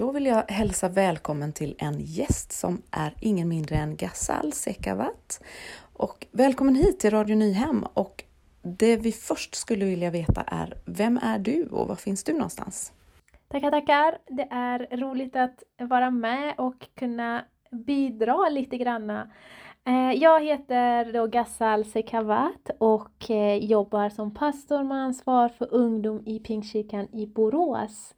Då vill jag hälsa välkommen till en gäst som är ingen mindre än Ghazal Sekavat. Och välkommen hit till Radio Nyhem. Och det vi först skulle vilja veta är, vem är du och var finns du någonstans? Tackar, tackar! Det är roligt att vara med och kunna bidra lite granna. Eh, jag heter då Ghazal Sekavat och eh, jobbar som pastor med ansvar för ungdom i Pingstkyrkan i Borås.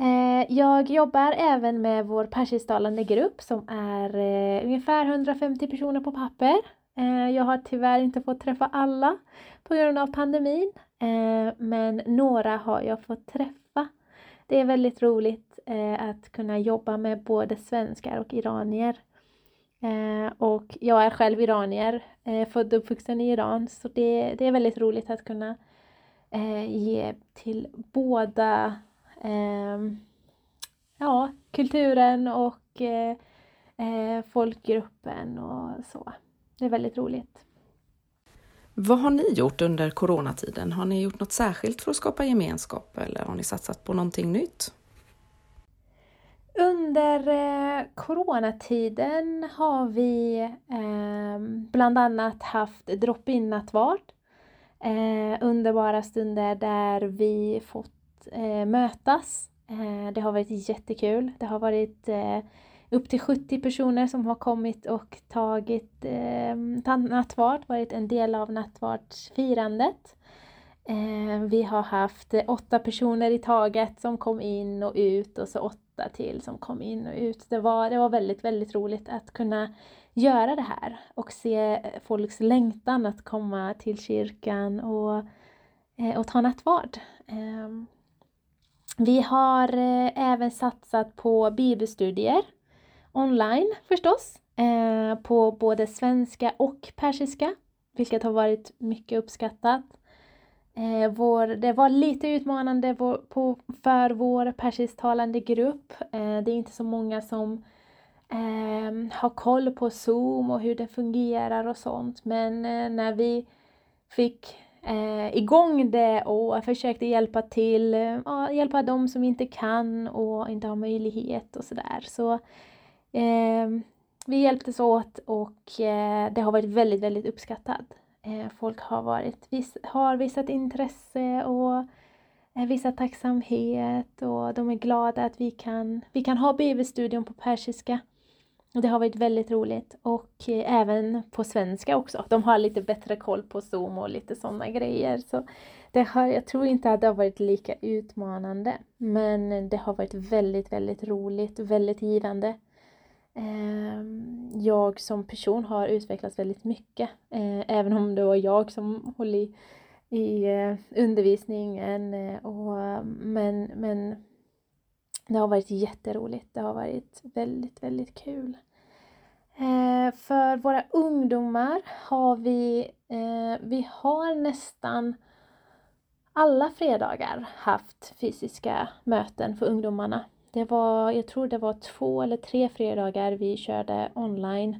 Eh, jag jobbar även med vår persisktalande grupp som är eh, ungefär 150 personer på papper. Eh, jag har tyvärr inte fått träffa alla på grund av pandemin, men några har jag fått träffa. Det är väldigt roligt att kunna jobba med både svenskar och iranier. Och jag är själv iranier, född och uppvuxen i Iran, så det, det är väldigt roligt att kunna ge till båda ja, kulturen och eh, eh, folkgruppen och så. Det är väldigt roligt. Vad har ni gjort under coronatiden? Har ni gjort något särskilt för att skapa gemenskap eller har ni satsat på någonting nytt? Under eh, coronatiden har vi eh, bland annat haft drop-in nattvard. Eh, underbara stunder där vi fått eh, mötas. Eh, det har varit jättekul. Det har varit eh, upp till 70 personer som har kommit och tagit eh, nattvard, varit en del av nattvardsfirandet. Eh, vi har haft åtta personer i taget som kom in och ut och så åtta till som kom in och ut. Det var, det var väldigt, väldigt roligt att kunna göra det här och se folks längtan att komma till kyrkan och, eh, och ta nattvard. Eh, vi har eh, även satsat på bibelstudier online förstås, eh, på både svenska och persiska, vilket har varit mycket uppskattat. Eh, vår, det var lite utmanande vår, på, för vår persisktalande grupp. Det är inte så många som eh, har koll på Zoom och hur det fungerar och sånt. Men när vi fick eh, igång det och försökte hjälpa till, eh, hjälpa dem som inte kan och inte har möjlighet och sådär. Så, eh, vi hjälptes åt och eh, det har varit väldigt, väldigt uppskattat. Eh, folk har, varit, vis, har visat intresse och eh, visat tacksamhet och de är glada att vi kan, vi kan ha bibelstudion på persiska. Det har varit väldigt roligt och eh, även på svenska också. De har lite bättre koll på Zoom och lite sådana grejer. Så det har, jag tror inte att det har varit lika utmanande. Men det har varit väldigt, väldigt roligt, väldigt givande. Ehm, jag som person har utvecklats väldigt mycket. Eh, även om det var jag som höll i, i eh, undervisningen. Och, men, men det har varit jätteroligt. Det har varit väldigt, väldigt kul. Eh, för våra ungdomar har vi, eh, vi har nästan alla fredagar haft fysiska möten för ungdomarna. Det var, jag tror det var två eller tre fredagar vi körde online.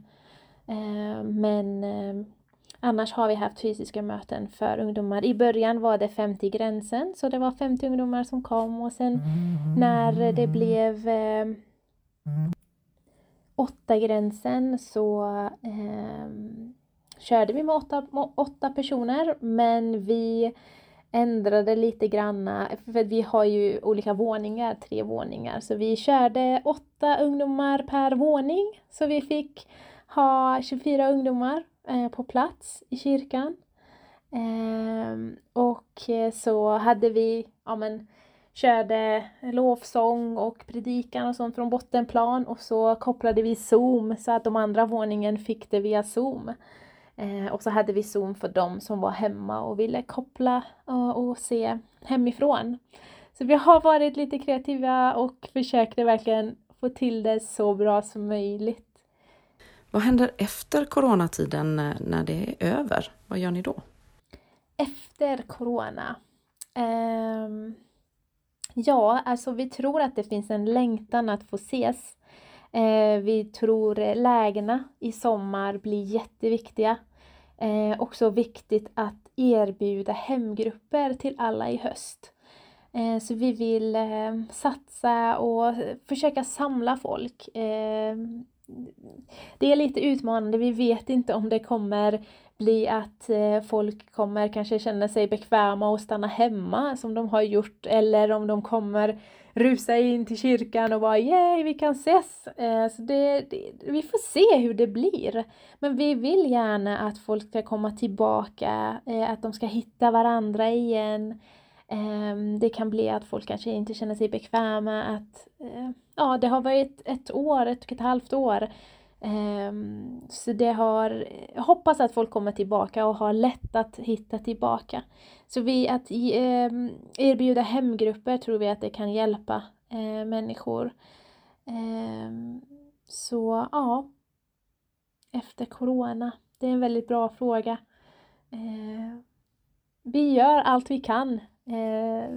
Eh, men eh, annars har vi haft fysiska möten för ungdomar. I början var det 50 gränsen, så det var 50 ungdomar som kom och sen när det blev eh, åtta gränsen så eh, körde vi med åtta, åtta personer men vi ändrade lite granna, för vi har ju olika våningar, tre våningar, så vi körde åtta ungdomar per våning. Så vi fick ha 24 ungdomar Eh, på plats i kyrkan. Ehm, och eh, så hade vi, ja men, körde lovsång och predikan och sånt från bottenplan och så kopplade vi Zoom så att de andra våningen fick det via Zoom. Eh, och så hade vi Zoom för de som var hemma och ville koppla och se hemifrån. Så vi har varit lite kreativa och försökte verkligen få till det så bra som möjligt. Vad händer efter coronatiden eh, när det är över? Vad gör ni då? Efter corona? Um, ja, alltså vi tror att det finns en längtan att få ses Uh, vi tror lägena i sommar blir jätteviktiga. Eh, också viktigt att erbjuda hemgrupper till alla i höst. Eh, så vi vill eh, satsa och försöka samla folk. Ehm, det är lite utmanande, vi vet inte om det kommer bli att eh, folk kommer kanske känna sig bekväma och stanna hemma som de har gjort eller om de kommer rusa in till kyrkan och bara yay, vi kan ses! Eh, så det, det, vi får se hur det blir. Men vi vill gärna att folk ska komma tillbaka, eh, att de ska hitta varandra igen. Ehm, det kan bli att folk kanske inte känner sig bekväma att eh, ja, det har varit ett år, ett och ett halvt år. Ehm, så det har, jag hoppas att folk kommer tillbaka och har lätt att hitta tillbaka. Så vi att ehm, erbjuda hemgrupper tror vi att det kan hjälpa eh, människor. Så ja, efter Corona, det är en väldigt bra fråga. Vi gör allt vi kan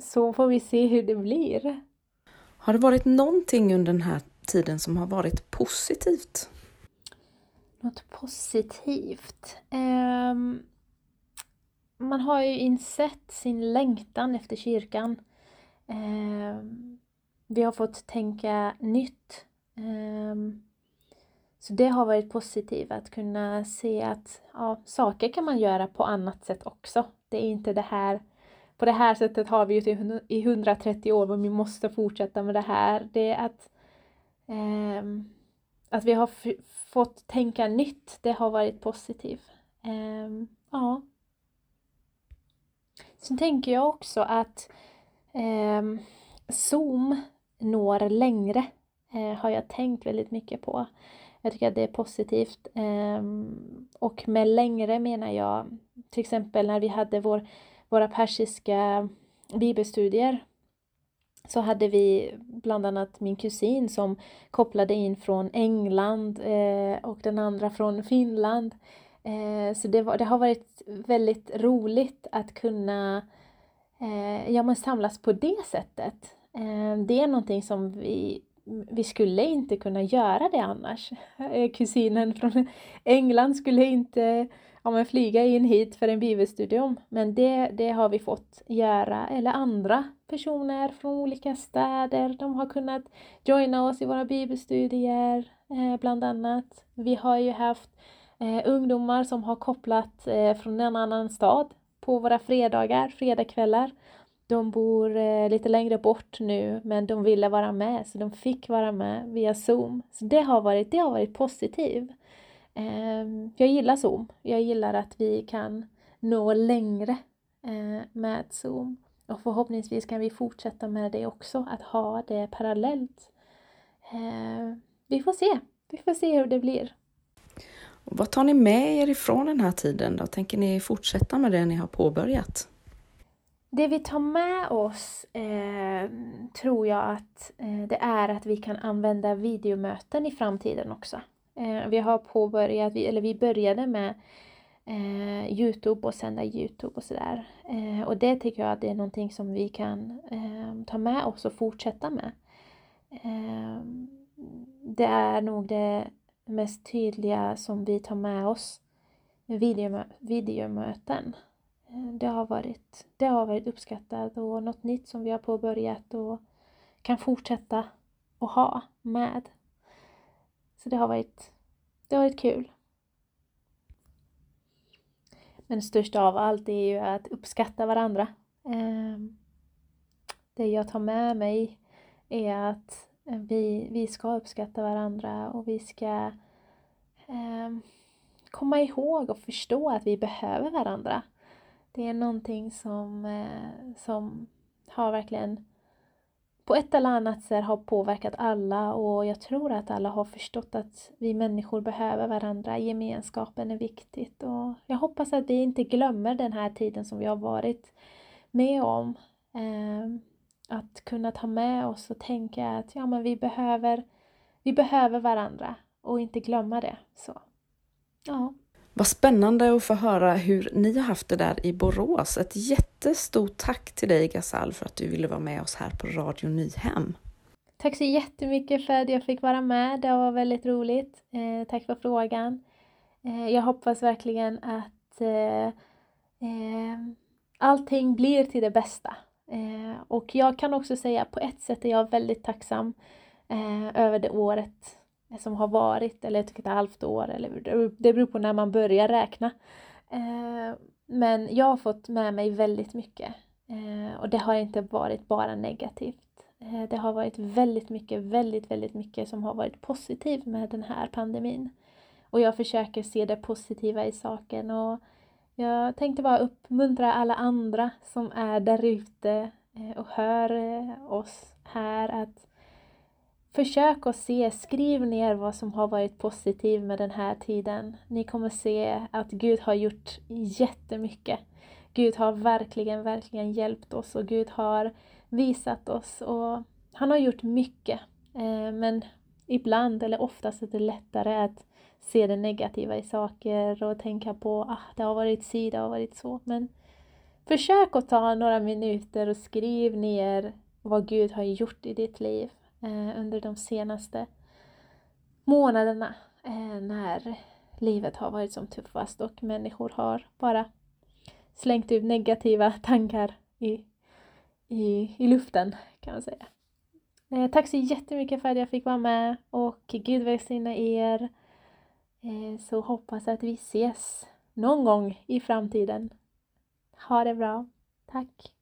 så får vi se hur det blir. Har det varit någonting under den här tiden som har varit positivt? Något positivt? Um, man har ju insett sin längtan efter kyrkan. Um, vi har fått tänka nytt. Um, så det har varit positivt att kunna se att ja, saker kan man göra på annat sätt också. Det är inte det här på det här sättet har vi ju typ i 130 år men vi måste fortsätta med det här. Det är att, eh, att vi har fått tänka nytt, det har varit positivt. Eh, ja. Sen tänker jag också att eh, Zoom når längre, eh, har jag tänkt väldigt mycket på. Jag tycker att det är positivt. Ehm, och med längre menar jag till exempel när vi hade vår våra persiska bibelstudier så hade vi bland annat min kusin som kopplade in från England eh, och den andra från Finland. Eh, så det, var, det, har varit väldigt roligt att kunna eh, ja, men samlas på det sättet. Eh, det är någonting som vi vi skulle inte kunna göra det annars. Eh, kusinen från England skulle inte ja, men flyga in hit för en bibelstudium. Men det, det har vi fått göra. Eller andra personer från olika städer. De har kunnat joina oss i våra bibelstudier eh, bland annat. Vi har ju haft eh, ungdomar som har kopplat eh, från en annan stad på våra fredagar, fredagkvällar. De bor eh, lite längre bort nu men de ville vara med så de fick vara med via Zoom. Så det har varit, det har varit positivt. Ehm, jag gillar Zoom. Jag gillar att vi kan nå längre eh, med Zoom. Och förhoppningsvis kan vi fortsätta med det också, att ha det parallellt. Ehm, vi får se. Vi får se hur det blir. Och vad tar ni med er ifrån den här tiden då? Tänker ni fortsätta med det ni har påbörjat? Det vi tar med oss eh, tror jag att eh, det är att vi kan använda videomöten i framtiden också. Eh, vi har påbörjat, eller vi började med eh, Youtube och sända Youtube och sådär. Eh, och det tycker jag att det är någonting som vi kan eh, ta med oss och fortsätta med. Eh, det är nog det mest tydliga som vi tar med oss, videomö videomöten. Eh, det har, varit, det har varit uppskattat och något nytt som vi har påbörjat och kan fortsätta att ha med. Så det har varit, det har varit kul. Men störst av allt är ju att uppskatta varandra. Ehm, det jag tar med mig är att eh, vi, vi ska uppskatta varandra och vi ska ehm, komma ihåg och förstå att vi behöver varandra. Det är någonting som, eh, som har verkligen på ett eller annat sätt har påverkat alla och jag tror att alla har förstått att vi människor behöver varandra. Gemenskapen är viktigt och jag hoppas att vi inte glömmer den här tiden som vi har varit med om. Ehm, att kunna ta med oss och tänka att ja, men vi, behöver, vi behöver varandra och inte glömma det. Så, ja. Vad spännande att få höra hur ni har haft det där i Borås. Ett jättestort tack till dig Gasal för att du ville vara med oss här på Radio Nyhem. Tack så jättemycket för att jag fick vara med. Det var väldigt roligt. Eh, tack för frågan. Eh, jag hoppas verkligen att eh, eh allting blir till det bästa. Eh, och jag kan också säga på ett sätt är jag väldigt tacksam eh, över det året som har varit, eller ett och ett halvt år, eller det beror på när man börjar räkna. Eh, men jag har fått med mig väldigt mycket eh, och det har inte varit bara negativt. Eh, det har varit väldigt mycket, väldigt, väldigt mycket som har varit positivt med den här pandemin. Och jag försöker se det positiva i saken och jag tänkte bara uppmuntra alla andra som är där ute och hör oss här att Försök att se, skriv ner vad som har varit positivt med den här tiden. Ni kommer se att Gud har gjort jättemycket. Gud har verkligen, verkligen hjälpt oss och Gud har visat oss och han har gjort mycket. Eh, men ibland, eller oftast, är det lättare att se det negativa i saker och tänka på att ah, det har varit si, det har varit så. Men försök att ta några minuter och skriv ner vad Gud har gjort i ditt liv eh, under de senaste månaderna eh, när livet har varit som tuffast och människor har bara slängt ut negativa tankar i, i, i luften kan man säga. Eh, tack så jättemycket för att jag fick vara med och Gud välsigne er. Eh, så hoppas att vi ses någon gång i framtiden. Ha det bra. Tack!